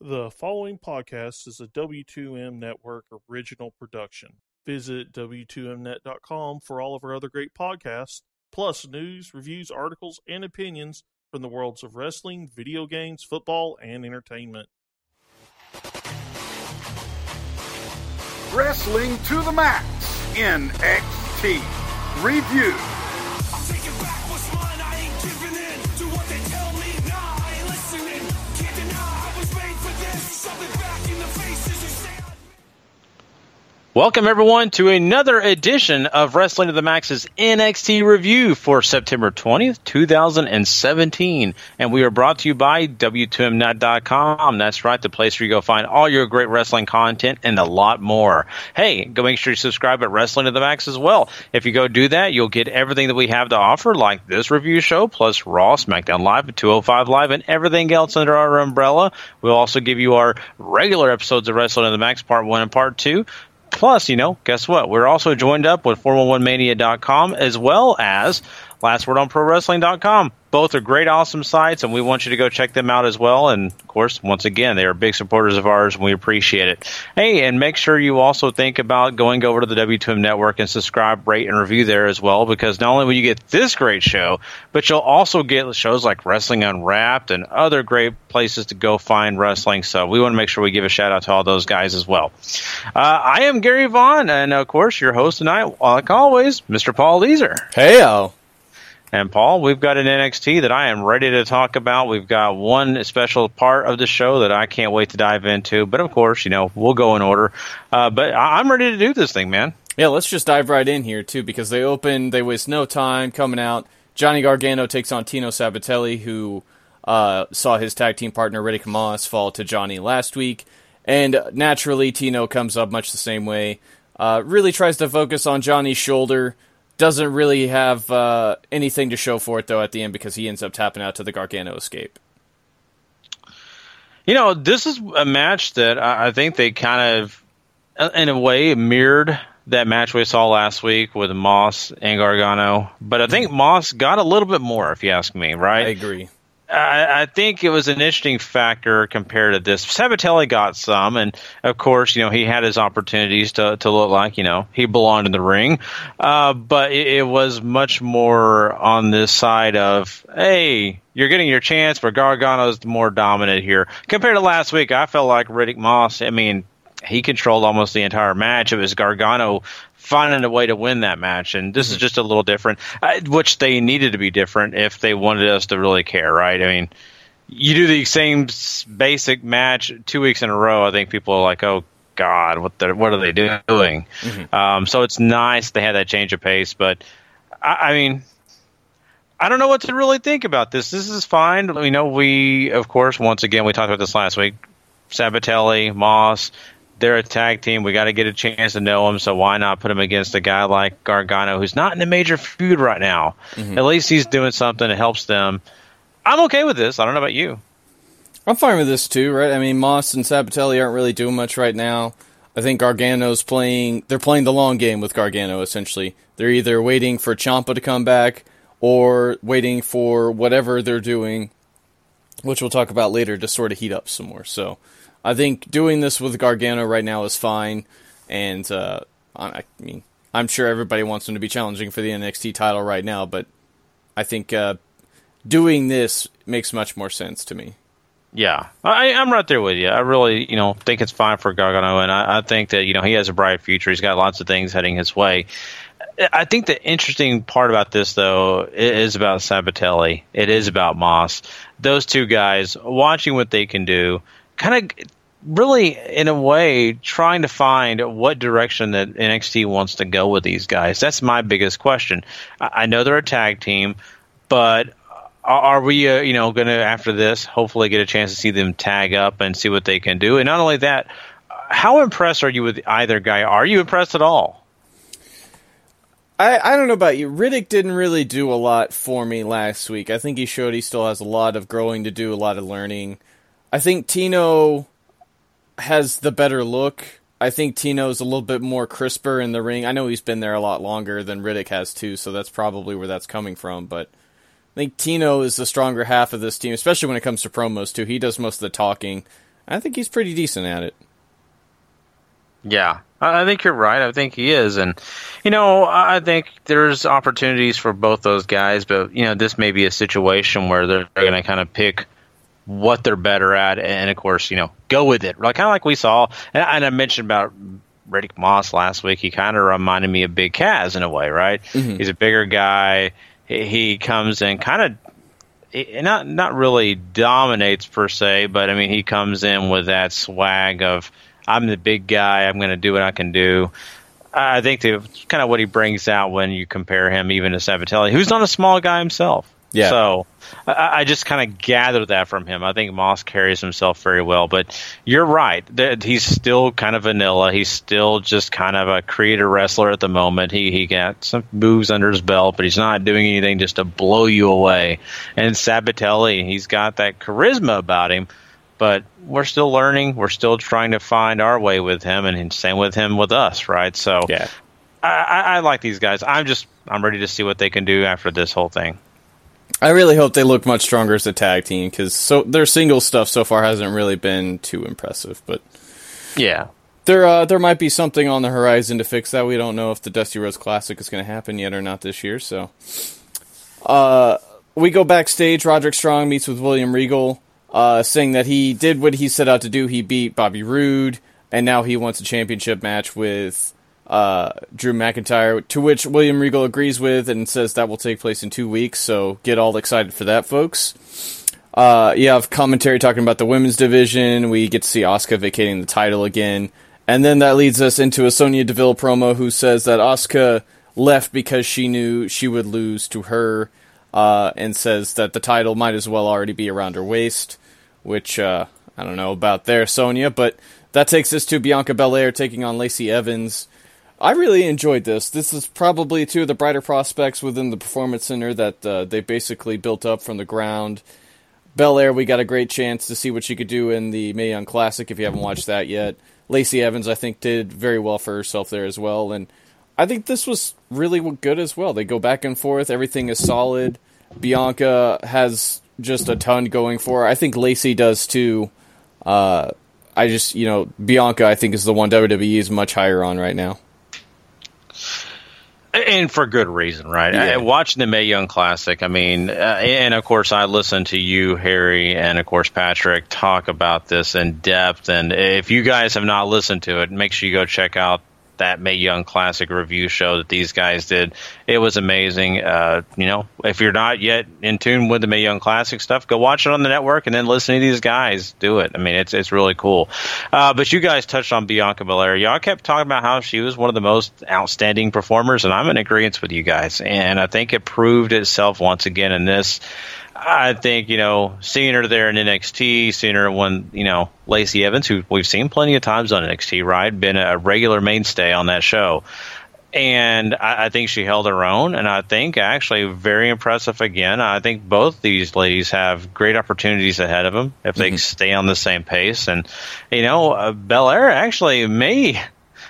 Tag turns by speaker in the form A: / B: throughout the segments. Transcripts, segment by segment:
A: The following podcast is a W2M Network original production. Visit W2Mnet.com for all of our other great podcasts, plus news, reviews, articles, and opinions from the worlds of wrestling, video games, football, and entertainment.
B: Wrestling to the Max NXT Review.
C: Welcome everyone to another edition of Wrestling to the Max's NXT review for September 20th, 2017. And we are brought to you by W2Mnet.com. That's right, the place where you go find all your great wrestling content and a lot more. Hey, go make sure you subscribe at Wrestling to the Max as well. If you go do that, you'll get everything that we have to offer, like this review show, plus Raw, SmackDown Live, 205 Live, and everything else under our umbrella. We'll also give you our regular episodes of Wrestling to the Max, Part 1 and Part 2. Plus, you know, guess what? We're also joined up with 411mania.com as well as lastwordonprowrestling.com. Both are great, awesome sites, and we want you to go check them out as well. And of course, once again, they are big supporters of ours, and we appreciate it. Hey, and make sure you also think about going over to the W2M network and subscribe, rate, and review there as well, because not only will you get this great show, but you'll also get shows like Wrestling Unwrapped and other great places to go find wrestling. So we want to make sure we give a shout out to all those guys as well. Uh, I am Gary Vaughn, and of course, your host tonight, like always, Mr. Paul Leeser.
D: Heyo.
C: And Paul, we've got an NXT that I am ready to talk about. We've got one special part of the show that I can't wait to dive into. But of course, you know, we'll go in order. Uh, but I- I'm ready to do this thing, man.
D: Yeah, let's just dive right in here too, because they open, they waste no time coming out. Johnny Gargano takes on Tino Sabatelli, who uh, saw his tag team partner Riddick Moss fall to Johnny last week, and naturally Tino comes up much the same way. Uh, really tries to focus on Johnny's shoulder. Doesn't really have uh, anything to show for it though at the end because he ends up tapping out to the Gargano escape.
C: You know, this is a match that I think they kind of, uh, in a way, mirrored that match we saw last week with Moss and Gargano. But I think Moss got a little bit more, if you ask me, right?
D: I agree.
C: I, think it was an interesting factor compared to this. Sabatelli got some, and of course, you know he had his opportunities to to look like you know he belonged in the ring, uh, but it, it was much more on this side of hey, you're getting your chance, but Gargano's more dominant here compared to last week. I felt like Riddick Moss. I mean, he controlled almost the entire match. It was Gargano finding a way to win that match, and this is just a little different, which they needed to be different if they wanted us to really care, right? I mean, you do the same basic match two weeks in a row. I think people are like, oh. God, what the, what are they doing? Um, so it's nice they had that change of pace, but I, I mean, I don't know what to really think about this. This is fine. You know, we of course once again we talked about this last week. Sabatelli, Moss, they're a tag team. We got to get a chance to know them. So why not put him against a guy like Gargano, who's not in a major feud right now? Mm-hmm. At least he's doing something that helps them. I'm okay with this. I don't know about you.
D: I'm fine with this too, right? I mean, Moss and Sabatelli aren't really doing much right now. I think Gargano's playing. They're playing the long game with Gargano. Essentially, they're either waiting for Ciampa to come back or waiting for whatever they're doing, which we'll talk about later, to sort of heat up some more. So, I think doing this with Gargano right now is fine, and uh, I mean, I'm sure everybody wants him to be challenging for the NXT title right now, but I think uh, doing this makes much more sense to me.
C: Yeah, I, I'm right there with you. I really, you know, think it's fine for Gargano, and I, I think that you know he has a bright future. He's got lots of things heading his way. I think the interesting part about this, though, is about Sabatelli. It is about Moss. Those two guys watching what they can do, kind of really, in a way, trying to find what direction that NXT wants to go with these guys. That's my biggest question. I, I know they're a tag team, but are, we, uh, you know, going to after this hopefully get a chance to see them tag up and see what they can do? And not only that, how impressed are you with either guy? Are you impressed at all?
D: I, I don't know about you. Riddick didn't really do a lot for me last week. I think he showed he still has a lot of growing to do, a lot of learning. I think Tino has the better look. I think Tino's a little bit more crisper in the ring. I know he's been there a lot longer than Riddick has too, so that's probably where that's coming from. But I think Tino is the stronger half of this team, especially when it comes to promos too. He does most of the talking. I think he's pretty decent at it.
C: Yeah, I think you're right. I think he is, and you know, I think there's opportunities for both those guys. But you know, this may be a situation where they're going to kind of pick what they're better at, and of course, you know, go with it. Like kind of like we saw, and, and I mentioned about Riddick Moss last week. He kind of reminded me of Big Cass in a way, right? Mm-hmm. He's a bigger guy. He, he comes in kind of not not really dominates per se, but I mean he comes in with that swag of I'm the big guy. I'm going to do what I can do. I think that's kind of what he brings out when you compare him even to Sabatelli, who's not a small guy himself.
D: Yeah.
C: So I, I just kind of gathered that from him. I think Moss carries himself very well, but you're right. That he's still kind of vanilla. He's still just kind of a creator wrestler at the moment. He he got some moves under his belt, but he's not doing anything just to blow you away. And Sabatelli, he's got that charisma about him. But we're still learning. We're still trying to find our way with him, and same with him with us, right? So
D: Yeah.
C: I, I, I like these guys. I'm just I'm ready to see what they can do after this whole thing.
D: I really hope they look much stronger as a tag team because so their single stuff so far hasn't really been too impressive. But
C: Yeah.
D: there, uh, there might be something on the horizon to fix that. We don't know if the Dusty Rhodes Classic is going to happen yet or not this year. So, uh, we go backstage. Roderick Strong meets with William Regal, uh, saying that he did what he set out to do. He beat Bobby Roode, and now he wants a championship match with uh, Drew McIntyre. To which William Regal agrees with and says that will take place in two weeks. So get all excited for that, folks. Uh, you have commentary talking about the women's division. We get to see Asuka vacating the title again. And then that leads us into a Sonya Deville promo who says that Asuka left because she knew she would lose to her, uh, and says that the title might as well already be around her waist, which, uh, I don't know about there, Sonya. but that takes us to Bianca Belair taking on Lacey Evans. I really enjoyed this. This is probably two of the brighter prospects within the Performance Center that uh, they basically built up from the ground. Belair, we got a great chance to see what she could do in the Mae Young Classic if you haven't watched that yet. Lacey Evans, I think, did very well for herself there as well. And I think this was really good as well. They go back and forth, everything is solid. Bianca has just a ton going for her. I think Lacey does too. Uh, I just, you know, Bianca, I think, is the one WWE is much higher on right now.
C: And for good reason, right?
D: Yeah.
C: I, watching the Mae Young Classic, I mean, uh, and of course, I listened to you, Harry, and of course, Patrick talk about this in depth. And if you guys have not listened to it, make sure you go check out that Mae Young Classic review show that these guys did. It was amazing. Uh, you know, if you're not yet in tune with the Mae Young Classic stuff, go watch it on the network and then listen to these guys do it. I mean, it's it's really cool. Uh, but you guys touched on Bianca Belair. Y'all kept talking about how she was one of the most outstanding performers, and I'm in agreement with you guys. And I think it proved itself once again in this. I think, you know, seeing her there in NXT, seeing her when, you know, Lacey Evans, who we've seen plenty of times on NXT, right? Been a regular mainstay on that show. And I, I think she held her own, and I think actually very impressive again. I think both these ladies have great opportunities ahead of them if they stay on the same pace. And, you know, uh, Belair actually may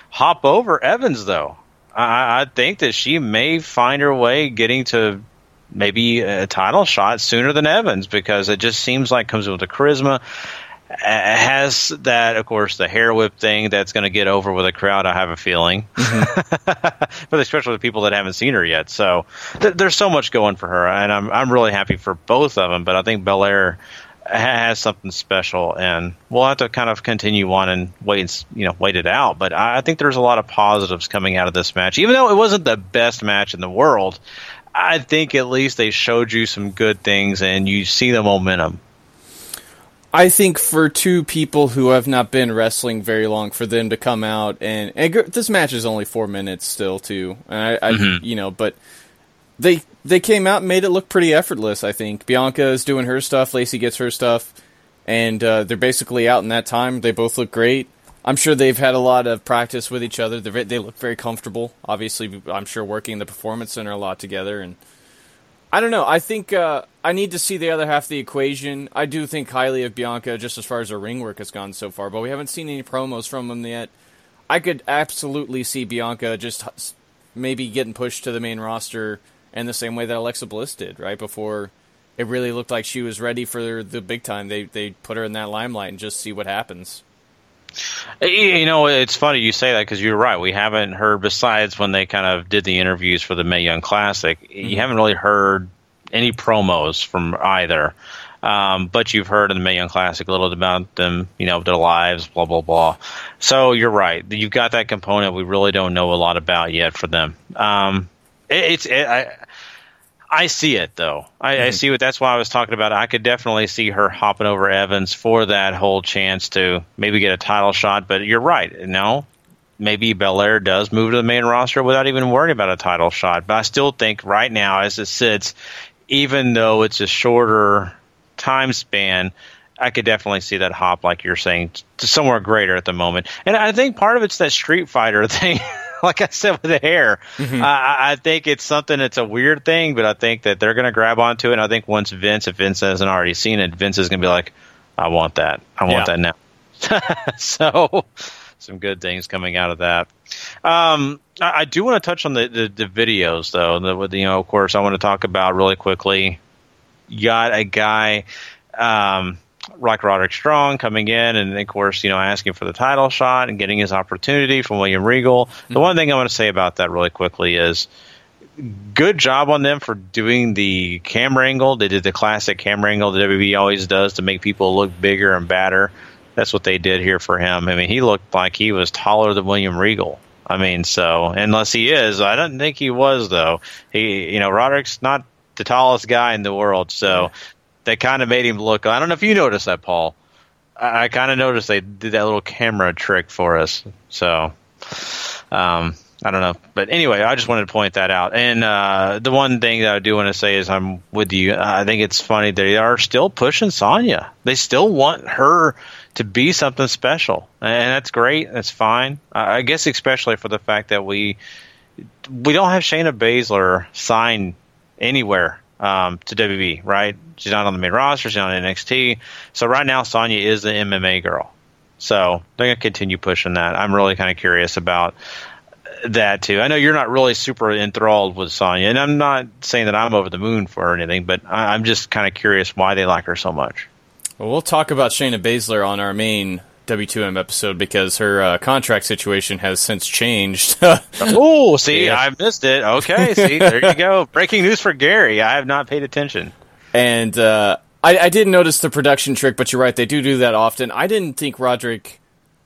C: hop over Evans, though. I, I think that she may find her way getting to maybe a title shot sooner than Evans because it just seems like comes with the charisma. Uh, Has that, of course, the hair whip thing that's going to get over with a crowd. I have a feeling, but especially the people that haven't seen her yet. So th- there's so much going for her, and I'm I'm really happy for both of them. But I think Belair ha- has something special, and we'll have to kind of continue on and wait, and you know, wait it out. But I think there's a lot of positives coming out of this match, even though it wasn't the best match in the world. I think at least they showed you some good things, and you see the momentum.
D: I think for two people who have not been wrestling very long, for them to come out and, and this match is only four minutes still too, and I, I you know, but they they came out and made it look pretty effortless. I think Bianca is doing her stuff, Lacey gets her stuff, and uh, they're basically out in that time. They both look great. I'm sure they've had a lot of practice with each other. They're, they look very comfortable. Obviously, I'm sure working in the performance center a lot together and. I don't know. I think uh, I need to see the other half of the equation. I do think highly of Bianca just as far as her ring work has gone so far, but we haven't seen any promos from them yet. I could absolutely see Bianca just maybe getting pushed to the main roster in the same way that Alexa Bliss did, right before it really looked like she was ready for the big time. They they put her in that limelight and just see what happens.
C: You know, it's funny you say that because you're right. We haven't heard, besides when they kind of did the interviews for the Mae Young Classic, mm-hmm. you haven't really heard any promos from either. Um, but you've heard in the Mae Young Classic a little about them, you know, their lives, blah blah blah. So you're right. You've got that component we really don't know a lot about yet for them. Um, it, it's it, I, I see it though. I, mm-hmm. I, see what that's why I was talking about. I could definitely see her hopping over Evans for that whole chance to maybe get a title shot. But you're right. No, maybe Belair does move to the main roster without even worrying about a title shot. But I still think right now, as it sits, even though it's a shorter time span, I could definitely see that hop, like you're saying, to somewhere greater at the moment. And I think part of it's that Street Fighter thing. like I said with the hair, mm-hmm. I, I, think it's something that's a weird thing, but I think that they're going to grab onto it. And I think once Vince, if Vince hasn't already seen it, Vince is going to be like, "I want that. I want yeah. that now." so, some good things coming out of that. Um, I, I, do want to touch on the, the, the videos, though. The, you know, of course, I want to talk about really quickly. You got a guy. Um, like Roderick Strong coming in and of course, you know, asking for the title shot and getting his opportunity from William Regal. Mm-hmm. The one thing I want to say about that really quickly is good job on them for doing the camera angle. They did the classic camera angle that WWE always does to make people look bigger and badder. That's what they did here for him. I mean, he looked like he was taller than William Regal. I mean, so unless he is, I don't think he was though. He, you know, Roderick's not the tallest guy in the world, so they kind of made him look. I don't know if you noticed that, Paul. I, I kind of noticed they did that little camera trick for us. So, um, I don't know, but anyway, I just wanted to point that out. And uh, the one thing that I do want to say is I'm with you. I think it's funny they are still pushing Sonya. They still want her to be something special, and that's great. That's fine. I guess especially for the fact that we we don't have Shayna Baszler signed anywhere um, to WWE, right? She's not on the main roster. She's not on NXT. So right now, Sonya is the MMA girl. So they're going to continue pushing that. I'm really kind of curious about that too. I know you're not really super enthralled with Sonya, and I'm not saying that I'm over the moon for her or anything, but I'm just kind of curious why they like her so much.
D: Well, we'll talk about Shayna Baszler on our main W2M episode because her uh, contract situation has since changed.
C: oh, see, yeah. I missed it. Okay, see, there you go. Breaking news for Gary. I have not paid attention.
D: And uh, I, I did notice the production trick, but you're right, they do do that often. I didn't think Roderick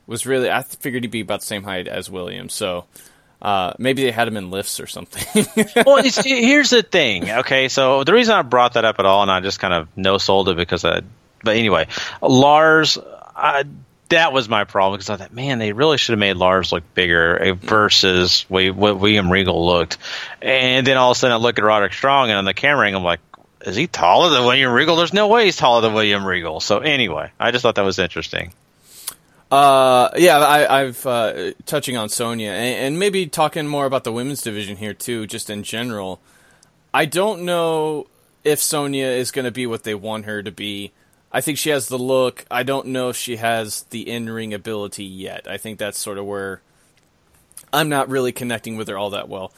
D: was really. I figured he'd be about the same height as William, so. Uh, maybe they had him in lifts or something.
C: well, here's the thing. Okay, so the reason I brought that up at all, and I just kind of no sold it because I. But anyway, Lars, I, that was my problem because I thought, man, they really should have made Lars look bigger eh, versus what William Regal looked. And then all of a sudden, I look at Roderick Strong, and on the camera, I'm like, is he taller than William Regal? There's no way he's taller than William Regal. So anyway, I just thought that was interesting.
D: Uh, yeah, I, have uh, touching on Sonya and, and, maybe talking more about the women's division here too, just in general. I don't know if Sonya is going to be what they want her to be. I think she has the look. I don't know if she has the in ring ability yet. I think that's sort of where I'm not really connecting with her all that well.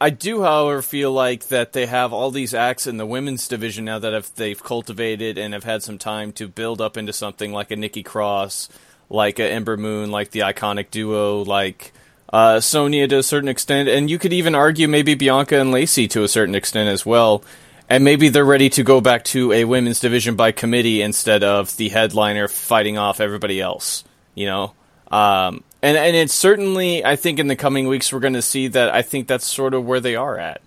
D: I do, however, feel like that they have all these acts in the women's division now that have, they've cultivated and have had some time to build up into something like a Nikki Cross, like a Ember Moon, like the iconic duo, like uh, Sonya to a certain extent, and you could even argue maybe Bianca and Lacey to a certain extent as well and maybe they're ready to go back to a women's division by committee instead of the headliner fighting off everybody else. You know, um, and and it's certainly I think in the coming weeks we're going to see that. I think that's sort of where they are at.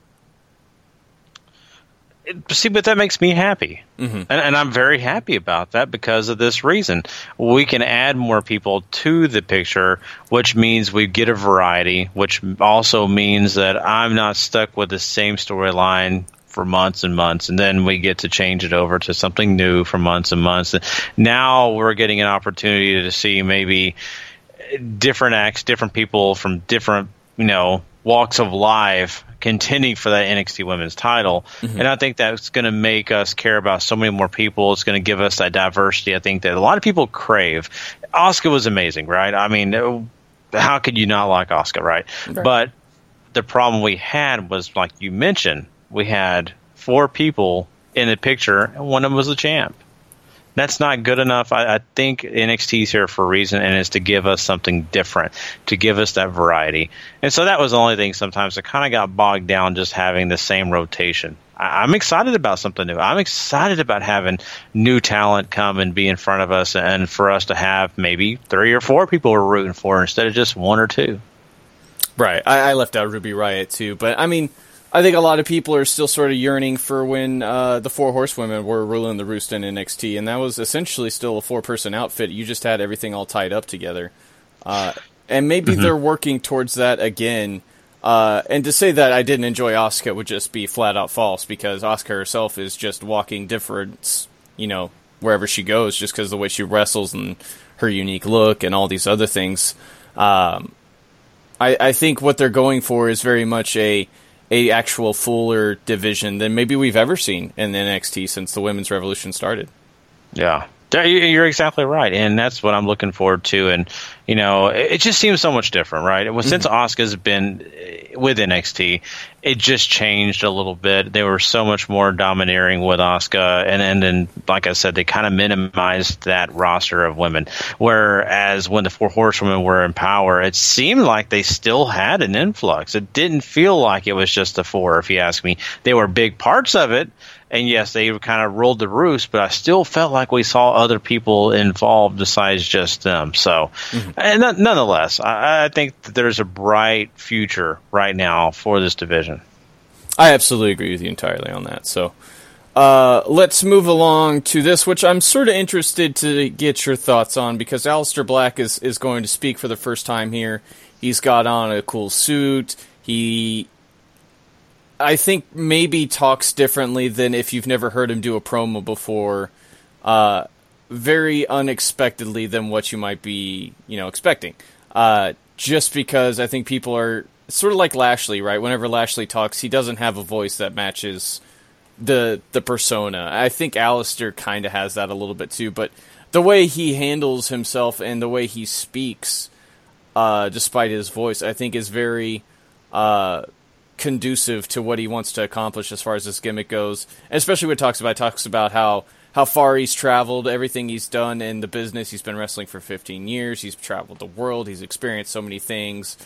C: See, but that makes me happy, mm-hmm. and, and I'm very happy about that because of this reason. We can add more people to the picture, which means we get a variety, which also means that I'm not stuck with the same storyline for months and months, and then we get to change it over to something new for months and months. Now we're getting an opportunity to see maybe different acts, different people from different, you know, walks of life contending for that NXT Women's title. Mm-hmm. And I think that's going to make us care about so many more people. It's going to give us that diversity. I think that a lot of people crave. Asuka was amazing, right? I mean, how could you not like Asuka, right? right? But the problem we had was, like you mentioned, we had four people in the picture, and one of them was the champ. That's not good enough. I, I think NXT is here for a reason, and it's to give us something different, to give us that variety. And so that was the only thing sometimes I kind of got bogged down just having the same rotation. I, I'm excited about something new. I'm excited about having new talent come and be in front of us, and for us to have maybe three or four people we're rooting for instead of just one or two.
D: Right. I, I left out Ruby Riott too, but I mean, I think a lot of people are still sort of yearning for when uh, the Four Horsewomen were ruling the roost in NXT, and that was essentially still a four-person outfit. You just had everything all tied up together, uh, and maybe they're working towards that again. Uh, and to say that I didn't enjoy Asuka would just be flat out false because Asuka herself is just walking difference, you know, wherever she goes, just because the way she wrestles and her unique look and all these other things. Um, I, I think what they're going for is very much a a actual fuller division than maybe we've ever seen in NXT since the women's revolution started.
C: Yeah. Yeah, you- You're exactly right, and that's what I'm looking forward to. And you know, it just seems so much different, right? Well, mm-hmm. since Asuka's been with NXT, it just changed a little bit. They were so much more domineering with Asuka, and and then, like I said, they kind of minimized that roster of women. Whereas when the Four Horsewomen were in power, it seemed like they still had an influx. It didn't feel like it was just the four. If you ask me, they were big parts of it. And yes, they kind of ruled the roost, but I still felt like we saw other people involved besides just them. So, and none- nonetheless, I, I think that there's a bright future right now for this division.
D: I absolutely agree with you entirely on that. So uh, let's move along to this, which I'm sort of interested to get your thoughts on because Aleister Black is, is going to speak for the first time here. He's got on a cool suit. He, I think, maybe talks differently than if you've never heard him do a promo before. Uh, very unexpectedly than what you might be, you know, expecting. Uh, just because I think people are sort of like Lashley, right? Whenever Lashley talks, he doesn't have a voice that matches the the persona. I think Aleister kind of has that a little bit too, but the way he handles himself and the way he speaks, uh, despite his voice, I think is very uh, conducive to what he wants to accomplish as far as this gimmick goes. And especially what talks about, talks about how how far he's traveled, everything he's done in the business. He's been wrestling for 15 years. He's traveled the world. He's experienced so many things.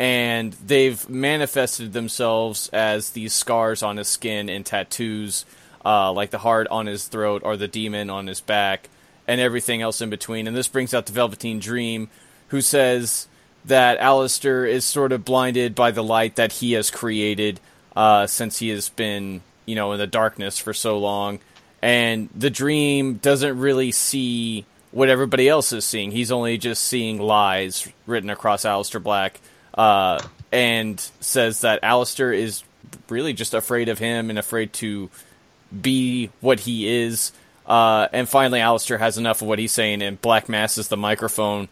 D: And they've manifested themselves as these scars on his skin and tattoos, uh, like the heart on his throat or the demon on his back, and everything else in between. And this brings out the Velveteen Dream, who says that Aleister is sort of blinded by the light that he has created uh, since he has been, you know, in the darkness for so long. And the dream doesn't really see what everybody else is seeing. He's only just seeing lies written across Aleister Black, uh, and says that Aleister is really just afraid of him and afraid to be what he is. Uh, and finally, Aleister has enough of what he's saying, and Black masses the microphone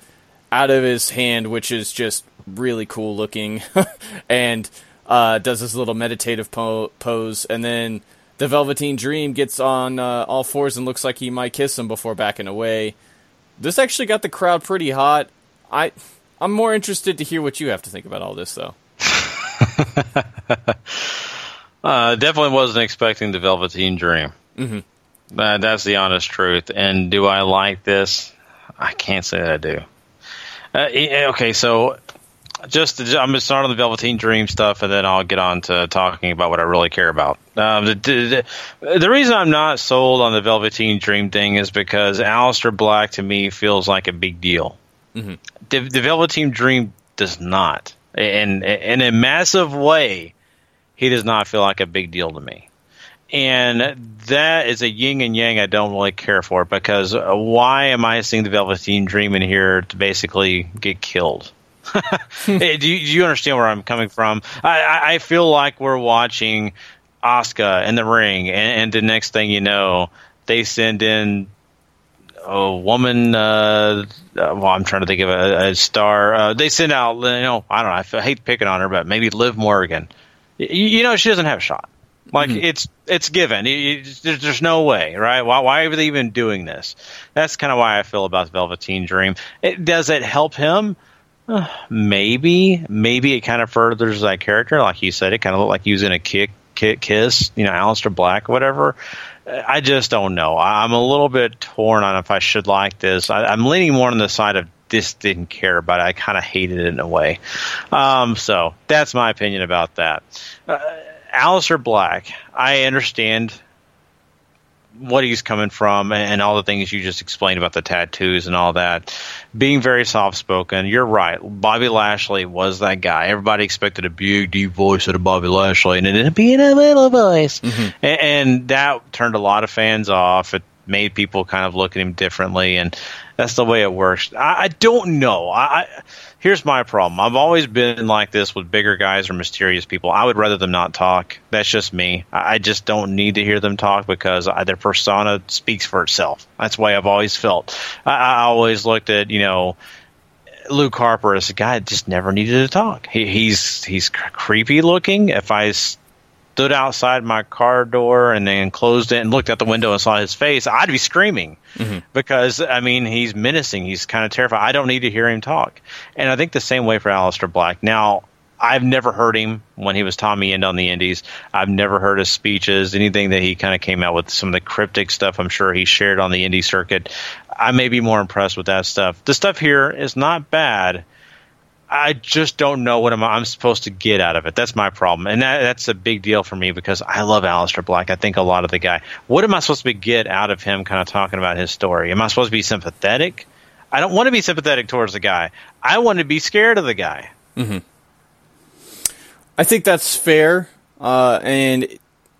D: out of his hand, which is just really cool looking, and uh, does this little meditative po- pose. And then the Velveteen Dream gets on uh, all fours and looks like he might kiss him before backing away. This actually got the crowd pretty hot. I, I'm more interested to hear what you have to think about all this, though.
C: Uh, definitely wasn't expecting the Velveteen Dream.
D: Mm-hmm.
C: Uh, that's the honest truth. And do I like this? I can't say that I do. Uh, eh, okay, so just to, I'm going to start on the Velveteen Dream stuff, and then I'll get on to talking about what I really care about. Um, the, the, the reason I'm not sold on the Velveteen Dream thing is because Aleister Black to me feels like a big deal.
D: Mm-hmm.
C: The, the Velveteen Dream does not, in in a massive way. He does not feel like a big deal to me and that is a yin and yang I don't really care for because uh, why am I seeing the Velveteen Dream in here to basically get killed? Hey, do, you, do you understand where I'm coming from? I, I, feel like we're watching Asuka in the ring, and, and the next thing you know, they send in a woman. Uh, uh, well, I'm trying to think of a, a star. Uh, they send out, you know, I don't know. I hate picking on her, but maybe Liv Morgan. Y- You, know, she doesn't have a shot. Like it's it's given. There's, there's no way, right? Why, why are they even doing this? That's kind of why I feel about Velveteen Dream. It, does it help him? Uh, maybe, maybe it kind of furthers that character. Like you said, it kind of looked like he was in a kick Ki- Kiss, you know, Aleister Black, whatever. I just don't know. I'm a little bit torn on if I should like this. I, I'm leaning more on the side of this didn't care about it. I kind of hated it in a way. Um, so that's my opinion about that. Uh, Aleister Black, I understand what he's coming from and all the things you just explained about the tattoos and all that. Being very soft spoken, you're right. Bobby Lashley was that guy. Everybody expected a big, deep voice out of Bobby Lashley, and it ended up being a little voice. Mm-hmm. And, and that turned a lot of fans off. It made people kind of look at him differently, and that's the way it works. I, I don't know. I, I here's my problem. I've always been like this with bigger guys or mysterious people. I would rather them not talk. That's just me. I, I just don't need to hear them talk because their persona speaks for itself. That's why I've always felt. I, I always looked at you know. Luke Harper as a guy that just never needed to talk. He, he's he's creepy looking. If I stood outside my car door and then closed it and looked out the window and saw his face, I'd be screaming mm-hmm. because I mean he's menacing. He's kind of terrifying. I don't need to hear him talk. And I think the same way for Aleister Black. Now I've never heard him when he was Tommy End on the Indies. I've never heard his speeches, anything that he kind of came out with, some of the cryptic stuff I'm sure he shared on the indie circuit. I may be more impressed with that stuff. The stuff here is not bad. I just don't know what I'm, I'm supposed to get out of it. That's my problem, and that, that's a big deal for me because I love Aleister Black. I think a lot of the guy. What am I supposed to get out of him? Kind of talking about his story. Am I supposed to be sympathetic? I don't want to be sympathetic towards the guy. I want to be scared of the guy.
D: I think that's fair, uh, and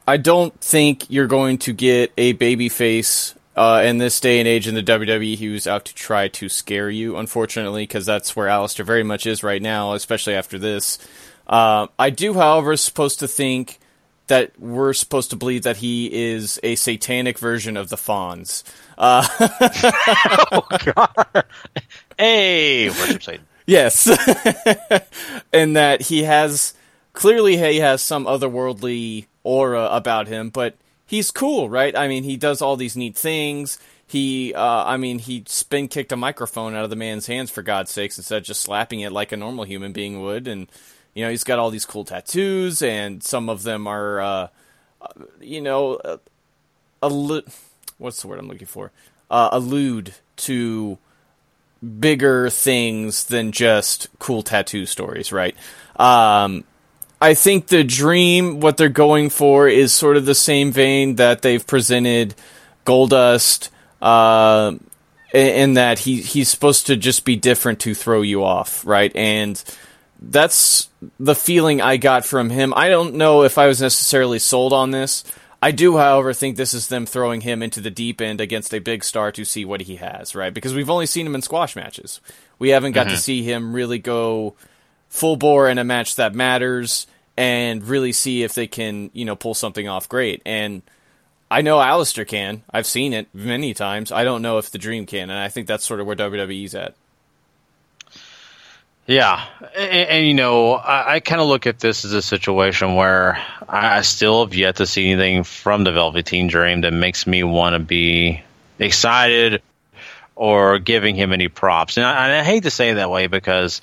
D: I don't think you're going to get a baby face uh, in this day and age in the WWE who's out to try to scare you, unfortunately, because that's where Aleister very much is right now, especially after this. Uh, I do, however, supposed to think that we're supposed to believe that he is a satanic version of the Fonz.
C: Hey, worship Satan.
D: Yes. and that he has clearly he has some otherworldly aura about him, but he's cool, right? I mean, he does all these neat things. He uh, I mean, he spin kicked a microphone out of the man's hands for God's sakes instead of just slapping it like a normal human being would and you know, he's got all these cool tattoos and some of them are uh, uh, you know, uh, allu- what's the word I'm looking for? Uh, allude to bigger things than just cool tattoo stories, right? Um, I think the dream, what they're going for, is sort of the same vein that they've presented Goldust, uh, in, in that he he's supposed to just be different to throw you off, right? And that's the feeling I got from him. I don't know if I was necessarily sold on this. I do, however, think this is them throwing him into the deep end against a big star to see what he has, right? Because we've only seen him in squash matches. We haven't got to see him really go full bore in a match that matters and really see if they can, you know, pull something off great. And I know Aleister can. I've seen it many times. I don't know if the Dream can, and I think that's sort of where WWE's at.
C: Yeah, and, and, you know, I, I kind of look at this as a situation where I, still have yet to see anything from the Velveteen Dream that makes me want to be excited or giving him any props. And I, and I hate to say it that way because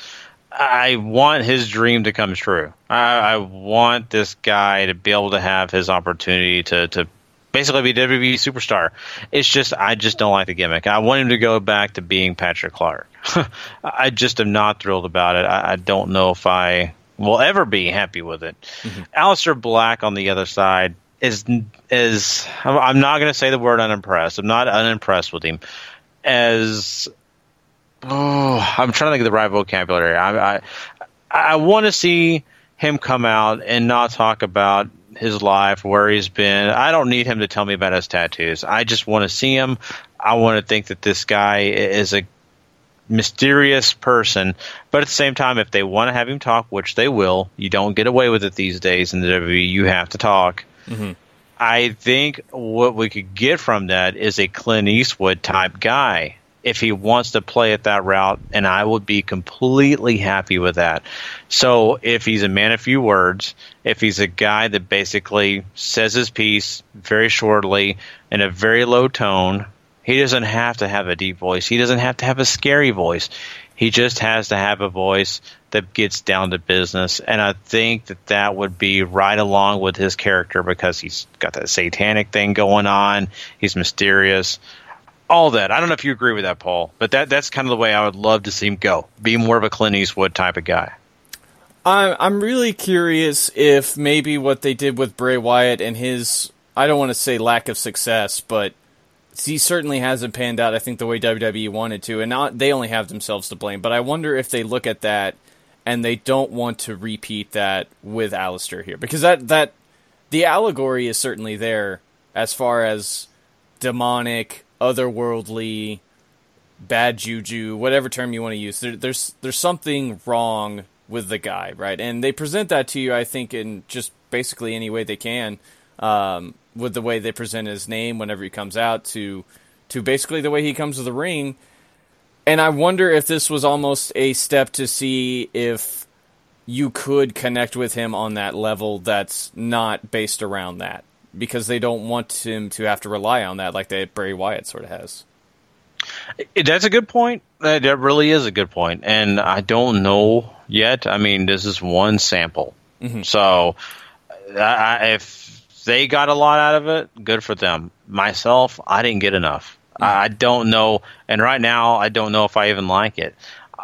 C: I want his dream to come true. I, I want this guy to be able to have his opportunity to to basically be WWE superstar. It's just I just don't like the gimmick. I want him to go back to being Patrick Clark. I just am not thrilled about it. I, I don't know if I will ever be happy with it. mm Aleister Black on the other side is is I'm- I'm not going to say the word unimpressed. I'm not unimpressed with him. As oh, I'm trying to think of the right vocabulary. I I, I want to see him come out and not talk about his life, where he's been. I don't need him to tell me about his tattoos. I just want to see him. I want to think that this guy is a mysterious person, but at the same time, if they want to have him talk, which they will, you don't get away with it these days in the WWE. You have to talk. Mm-hmm. I think what we could get from that is a Clint Eastwood type guy if he wants to play it that route, and I would be completely happy with that. So if he's a man of few words, if he's a guy that basically says his piece very shortly in a very low tone, He doesn't have to have a deep voice. He doesn't have to have a scary voice. He just has to have a voice that gets down to business. And I think that that would be right along with his character because he's got that satanic thing going on. He's mysterious. All that. I don't know if you agree with that, Paul, but that that's kind of the way I would love to see him go. Be more of a Clint Eastwood type of guy.
D: I'm I'm really curious if maybe what they did with Bray Wyatt and his I don't want to say lack of success, but he certainly hasn't panned out. I think the way WWE wanted to, and not they only have themselves to blame. But I wonder if they look at that and they don't want to repeat that with Aleister here because that that the allegory is certainly there as far as demonic, otherworldly, bad juju, whatever term you want to use. There, there's there's something wrong with the guy, right? And they present that to you, I think, in just basically any way they can, um, with the way they present his name whenever he comes out to to basically the way he comes to the ring. And I wonder if this was almost a step to see if you could connect with him on that level that's not based around that because they don't want him to have to rely on that like that Bray Wyatt sort of has.
C: That's a good point. That really is a good point. and I don't know yet. I mean, this is one sample, mm-hmm. so I, if they got a lot out of it, good for them. Myself, I didn't get enough. Mm-hmm. I don't know, and right now, I don't know if I even like it.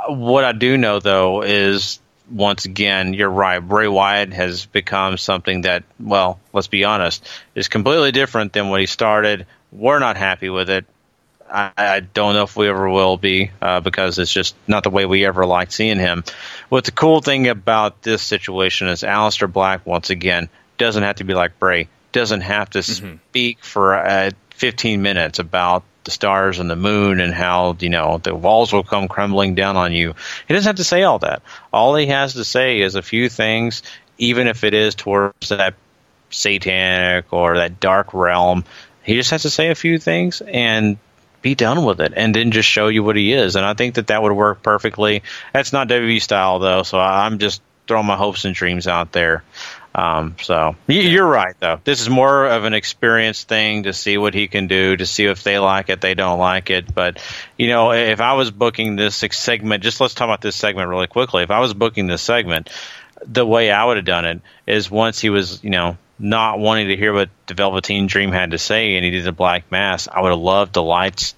C: What I do know, though, is once again, you're right. Bray Wyatt has become something that, well, let's be honest, is completely different than when he started. We're not happy with it. I, I don't know if we ever will be uh, because it's just not the way we ever liked seeing him. What the cool thing about this situation is Aleister Black, once again, doesn't have to be like Bray, doesn't have to mm-hmm. speak for uh, 15 minutes about the stars and the moon and how you know the walls will come crumbling down on you. He doesn't have to say all that. All he has to say is a few things, even if it is towards that satanic or that dark realm. He just has to say a few things and be done with it and then just show you what he is. And I think that that would work perfectly. That's not WWE style though, so I'm just throwing my hopes and dreams out there. Um, so you're right, though. This is more of an experience thing to see what he can do, to see if they like it, they don't like it. But you know, if I was booking this segment, just let's talk about this segment really quickly. If I was booking this segment, the way I would have done it is once he was, you know, not wanting to hear what the Velveteen Dream had to say, and he did the Black Mass, I would have loved the lights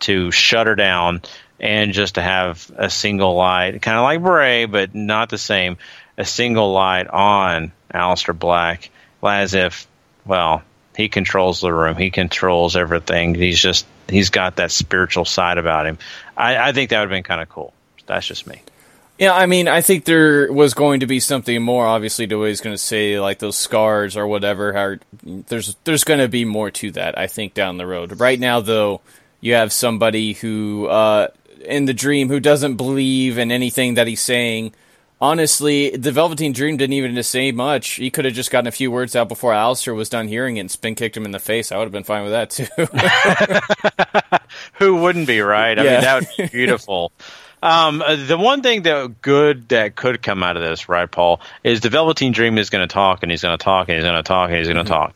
C: to shut her down and just to have a single light, kind of like Bray, but not the same a single light on Aleister Black as if, well, he controls the room. He controls everything. He's just he's got that spiritual side about him. I, I think that would have been kind of cool. That's just me.
D: Yeah, I mean, I think there was going to be something more. Obviously, to going to say, like those scars or whatever. How, there's there's going to be more to that. I think down the road. Right now, though, you have somebody who uh, in the dream who doesn't believe in anything that he's saying honestly, the Velveteen Dream didn't even say much. He could have just gotten a few words out before Aleister was done hearing it and spin kicked him in the face. I would have been fine with that
C: too. Who wouldn't be, right? I yeah. mean, that would be beautiful. Um, uh, the one thing that good that could come out of this, right, Paul, is the Velveteen Dream is going to talk and he's going to talk and he's going to talk and he's going to mm-hmm. talk.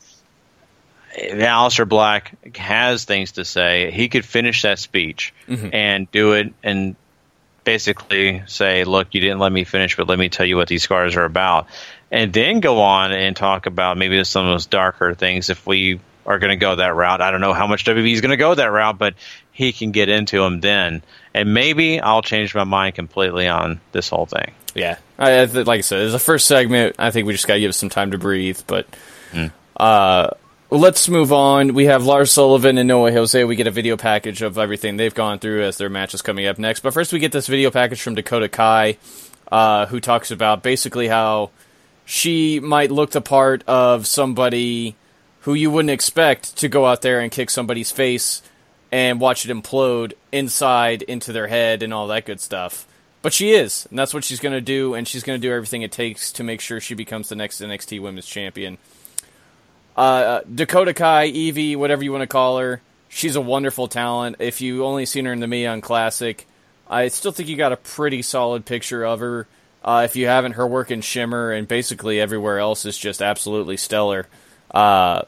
C: Aleister Black has things to say. He could finish that speech mm-hmm. and do it and basically say, look, you didn't let me finish, but let me tell you what these scars are about. And then go on and talk about maybe some of those darker things if we are going to go that route. I don't know how much WB is going to go that route, but he can get into them then. And maybe I'll change my mind completely on this whole thing.
D: Yeah. I, like I said, as a first segment, I think we just got to give some time to breathe. But mm. uh, let's move on. We have Lars Sullivan and No Way Jose. We get a video package of everything they've gone through as their match is coming up next. But first, we get this video package from Dakota Kai, uh, who talks about basically how she might look the part of somebody who you wouldn't expect to go out there and kick somebody's face and watch it implode inside into their head and all that good stuff. But she is, and that's what she's going to do, and she's going to do everything it takes to make sure she becomes the next NXT Women's Champion. Uh, Dakota Kai, Evie, whatever you want to call her, she's a wonderful talent. If you only seen her in the Young Classic, I still think you got a pretty solid picture of her. Uh, if you haven't, her work in Shimmer and basically everywhere else is just absolutely stellar. Uh,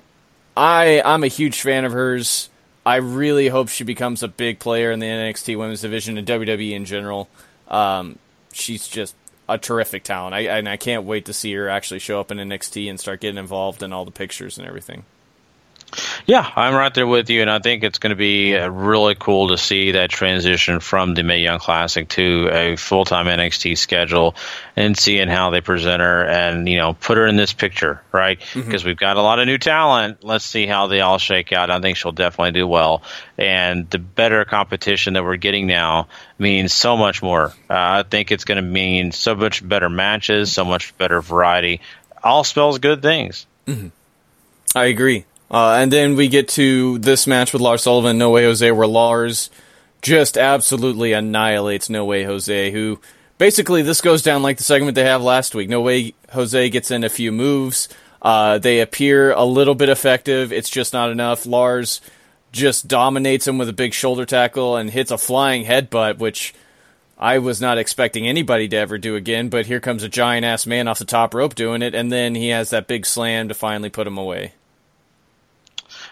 D: I I'm a huge fan of hers. I really hope she becomes a big player in the NXT Women's Division and WWE in general. Um, she's just a terrific talent, I, and I can't wait to see her actually show up in NXT and start getting involved in all the pictures and everything.
C: Yeah, I'm right there with you, and I think it's going to be uh, really cool to see that transition from the Mae Young Classic to a full time NXT schedule, and seeing how they present her, and you know, put her in this picture, right? Because we've got a lot of new talent. Let's see how they all shake out. I think she'll definitely do well, and the better competition that we're getting now means so much more. Uh, I think it's going to mean so much better matches, so much better variety. All spells good things.
D: I agree. Uh, and then we get to this match with Lars Sullivan and No Way Jose, where Lars just absolutely annihilates No Way Jose, who basically this goes down like the segment they have last week. No Way Jose gets in a few moves. Uh, they appear a little bit effective. It's just not enough. Lars just dominates him with a big shoulder tackle and hits a flying headbutt, which I was not expecting anybody to ever do again. But here comes a giant ass man off the top rope doing it, and then he has that big slam to finally put him away.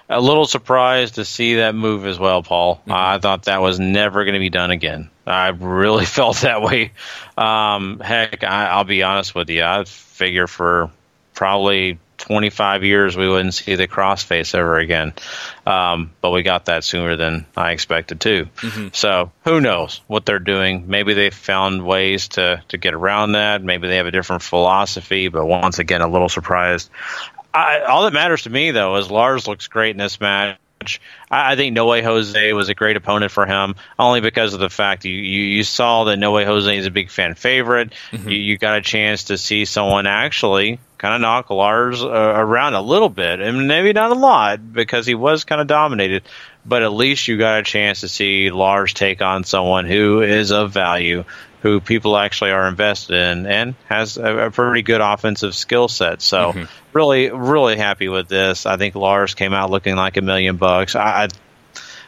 C: A little surprised to see that move as well, Paul.
D: Mm-hmm.
C: I thought that was never going to be done again. I really felt that way. Um, heck, I, I'll be honest with you. I figure for probably 25 years we wouldn't see the crossface ever again. Um, but we got that sooner than I expected to. So who knows what they're doing? Maybe they found ways to, to get around that. Maybe they have a different philosophy, but once again, a little surprised. I, all that matters to me though is Lars looks great in this match. I, I think No Way Jose was a great opponent for him, only because of the fact you, you, you saw that No Way Jose is a big fan favorite. You, you got a chance to see someone actually kind of knock Lars uh, around a little bit, and maybe not a lot because he was kind of dominated. But at least you got a chance to see Lars take on someone who is of value, who people actually are invested in, and has a, a pretty good offensive skill set. So, really, really happy with this. I think Lars came out looking like a million bucks. I, I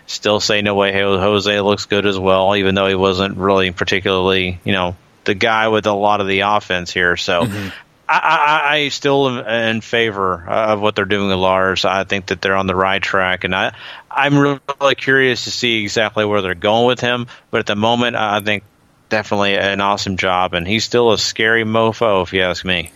C: still say no way Jose looks good as well, even though he wasn't really particularly, you know, the guy with a lot of the offense here. So. Mm-hmm. I, I, I still am in favor of what they're doing with Lars. I think that they're on the right track, and I, I'm really curious to see exactly where they're going with him. But at the moment, I think definitely an awesome job, and he's still a scary mofo, if you ask me.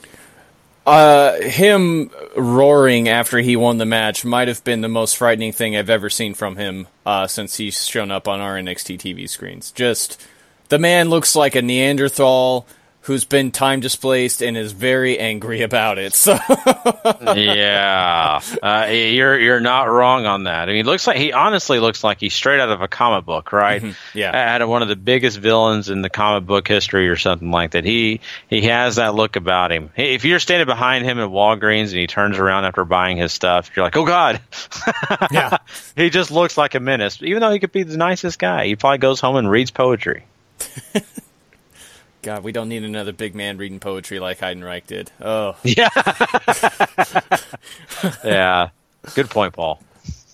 D: Uh, him roaring after he won the match might have been the most frightening thing I've ever seen from him uh, since he's shown up on our NXT TV screens. Just the man looks like a Neanderthal who's been time displaced and is very angry about it. So
C: yeah, uh, you're you're not wrong on that. I mean, he looks like he honestly looks like he's straight out of a comic book, right?
D: Yeah.
C: out of one of the biggest villains in the comic book history, or something like that. He he has that look about him. Hey, If you're standing behind him at Walgreens and he turns around after buying his stuff, you're like, oh god,
D: yeah,
C: he just looks like a menace. Even though he could be the nicest guy, he probably goes home and reads poetry.
D: God, we don't need another big man reading poetry like Heidenreich did. Oh,
C: Yeah, yeah. Good point, Paul.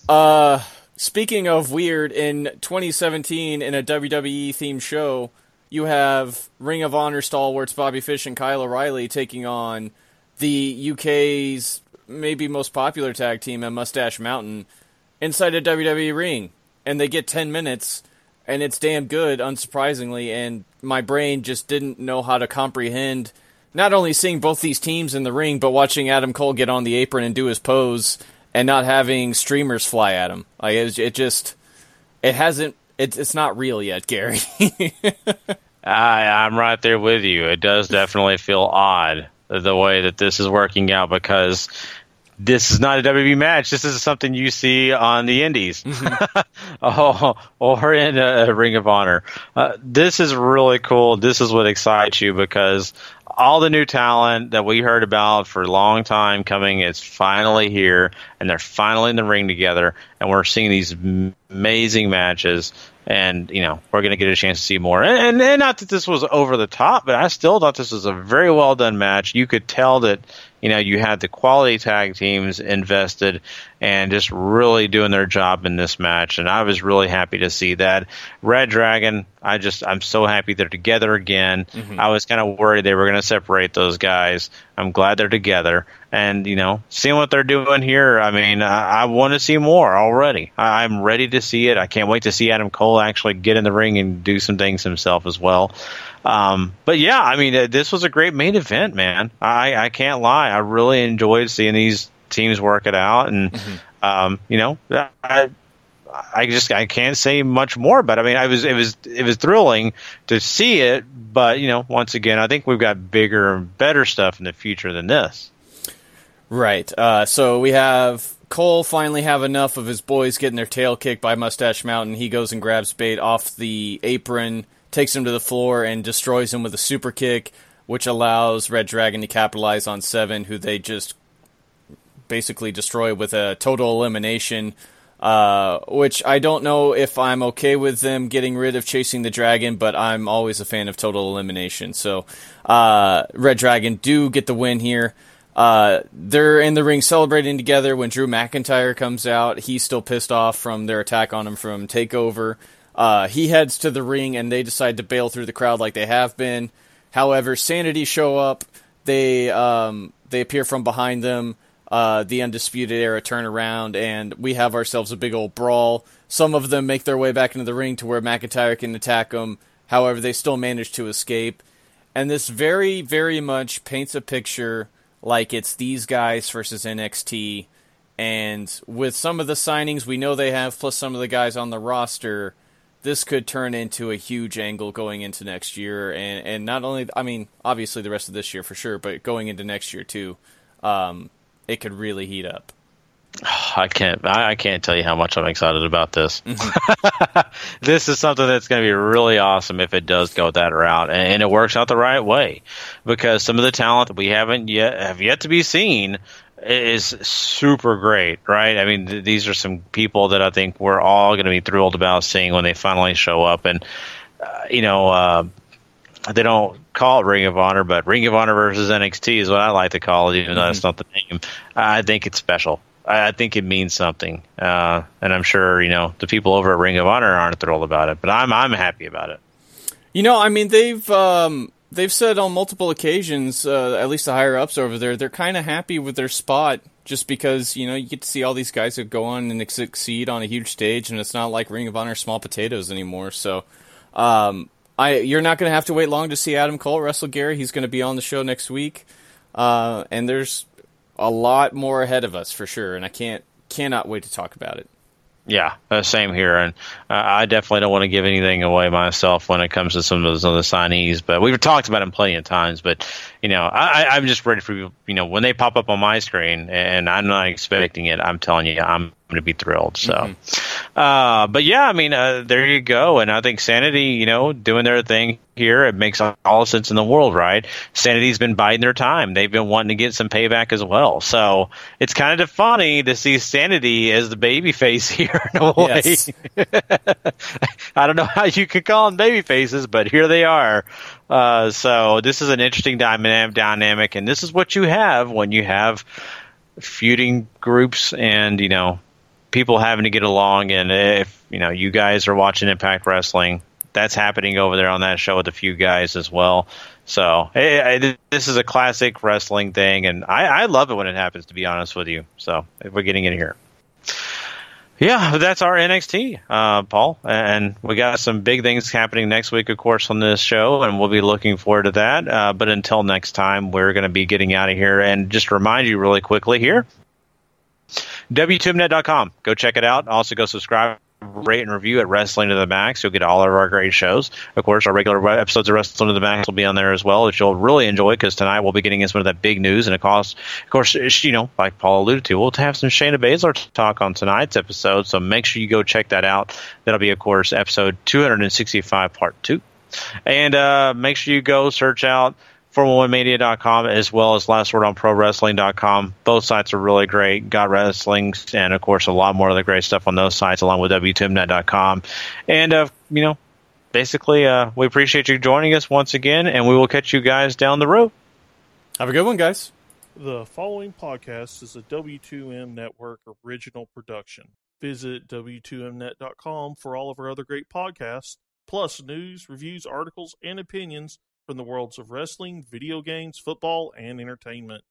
D: Uh, speaking of weird, in 2017, in a WWE themed show, you have Ring of Honor stalwarts Bobby Fish and Kyle O'Reilly taking on the UK's maybe most popular tag team at Mustache Mountain inside a WWE ring. And they get 10 minutes, and it's damn good, unsurprisingly. And my brain just didn't know how to comprehend not only seeing both these teams in the ring, but watching Adam Cole get on the apron and do his pose and not having streamers fly at him. Like it, it just, it hasn't. It, it's not real yet, Gary.
C: I, I'm right there with you. It does definitely feel odd the way that this is working out because this is not a WWE match. This is something you see on the Indies oh, or in a, Ring of Honor. Uh, this is really cool. This is what excites you because all the new talent that we heard about for a long time coming is finally here, and they're finally in the ring together, and we're seeing these amazing matches. And you know we're going to get a chance to see more, and, and, and not that this was over the top, but I still thought this was a very well done match. You could tell that you know you had the quality tag teams invested and just really doing their job in this match, and I was really happy to see that. Red Dragon, I just I'm so happy they're together again. Mm-hmm. I was kind of worried they were going to separate those guys, I'm glad they're together, and you know, seeing what they're doing here. I mean, I, I want to see more already. I, I'm ready to see it. I can't wait to see Adam Cole actually get in the ring and do some things himself as well. Um, but yeah, I mean, uh, this was a great main event, man. I, I can't lie. I really enjoyed seeing these teams work it out, and um, you know, I, I just I can't say much more. But I mean, I was it was it was thrilling to see it. But you know, once again, I think we've got bigger and better stuff in the future than this.
D: Right. Uh, so we have Cole finally have enough of his boys getting their tail kicked by Mustache Mountain. He goes and grabs Bate off the apron, takes him to the floor, and destroys him with a super kick, which allows Red Dragon to capitalize on Seven, who they just basically destroy with a total elimination. Uh, which I don't know if I'm okay with them getting rid of chasing the dragon, but I'm always a fan of total elimination. So, uh, Red Dragon do get the win here. Uh, they're in the ring celebrating together when Drew McIntyre comes out. He's still pissed off from their attack on him from Takeover. Uh, he heads to the ring and they decide to bail through the crowd like they have been. However, Sanity show up. They um, they appear from behind them. Uh, the Undisputed Era turn around, and we have ourselves a big old brawl. Some of them make their way back into the ring to where McIntyre can attack them. However, they still manage to escape. And this very, very much paints a picture like it's these guys versus NXT. And with some of the signings we know they have, plus some of the guys on the roster, this could turn into a huge angle going into next year. And, and not only, I mean, obviously the rest of this year for sure, but going into next year too. Um, it could really heat up.
C: I can't. I, can't tell you how much I'm excited about this. this is something that's going to be really awesome if it does go that route, and, and it works out the right way. Because some of the talent that we haven't yet have yet to be seen is super great, right? I mean, th- these are some people that I think we're all going to be thrilled about seeing when they finally show up, and uh, you know. Uh, they don't call it Ring of Honor, but Ring of Honor versus NXT is what I like to call it, even though that's not the name. I think it's special. I think it means something, uh, and I'm sure you know the people over at Ring of Honor aren't thrilled about it, but I'm I'm happy about it.
D: You know, I mean, they've um, they've said on multiple occasions, uh, at least the higher ups over there, they're kind of happy with their spot, just because you know you get to see all these guys who go on and succeed on a huge stage, and it's not like Ring of Honor small potatoes anymore. So, um, I you're not going to have to wait long to see Adam Cole wrestle Gary. He's going to be on the show next week, uh, and there's a lot more ahead of us for sure, and I can't cannot wait to talk about it.
C: Yeah, uh, same here, and uh, I definitely don't want to give anything away myself when it comes to some of those other signees. But we've talked about them plenty of times. But you know, I, I'm just ready for you know when they pop up on my screen, and I'm not expecting it. I'm telling you, I'm going to be thrilled. So, uh, but yeah, I mean, uh, there you go. And I think Sanity, you know, doing their thing here, it makes all the sense in the world, right? Sanity's been biding their time. They've been wanting to get some payback as well. So it's kind of funny to see Sanity as the baby face here in a way.
D: Yes.
C: I don't know how you could call them baby faces, but here they are. Uh, so this is an interesting dynam- dynamic, and this is what you have when you have feuding groups and you know people having to get along. And if you know you guys are watching Impact Wrestling, that's happening over there on that show with a few guys as well. So eh, eh, this is a classic wrestling thing, and I, I love it when it happens. To be honest with you, so if we're getting in here. Yeah, that's our NXT, uh, Paul, and we got some big things happening next week, of course, on this show, and we'll be looking forward to that. Uh, but until next time, we're going to be getting out of here, and just remind you really quickly here, W2Mnet.com. Go check it out. Also, go subscribe, rate, and review at Wrestling to the Max. You'll get all of our great shows. Of course, our regular episodes of Wrestling to the Max will be on there as well, which you'll really enjoy because tonight we'll be getting into some of that big news. And of course, of course, you know, like Paul alluded to, we'll have some Shayna Baszler talk on tonight's episode. So make sure you go check that out. That'll be, of course, episode 265, part two. And uh, make sure you go search out Formula1Media.com as well as Last Word on Pro Wrestling.com. Both sites are really great. Got wrestling and of course a lot more of the great stuff on those sites along with W2Mnet.com. And uh, you know, basically, uh, we appreciate you joining us once again, and we will catch you guys down the road.
D: Have a good one, guys.
A: The following podcast is a W2M Network original production. Visit W2Mnet.com for all of our other great podcasts, plus news, reviews, articles, and opinions from the worlds of wrestling, video games, football, and entertainment.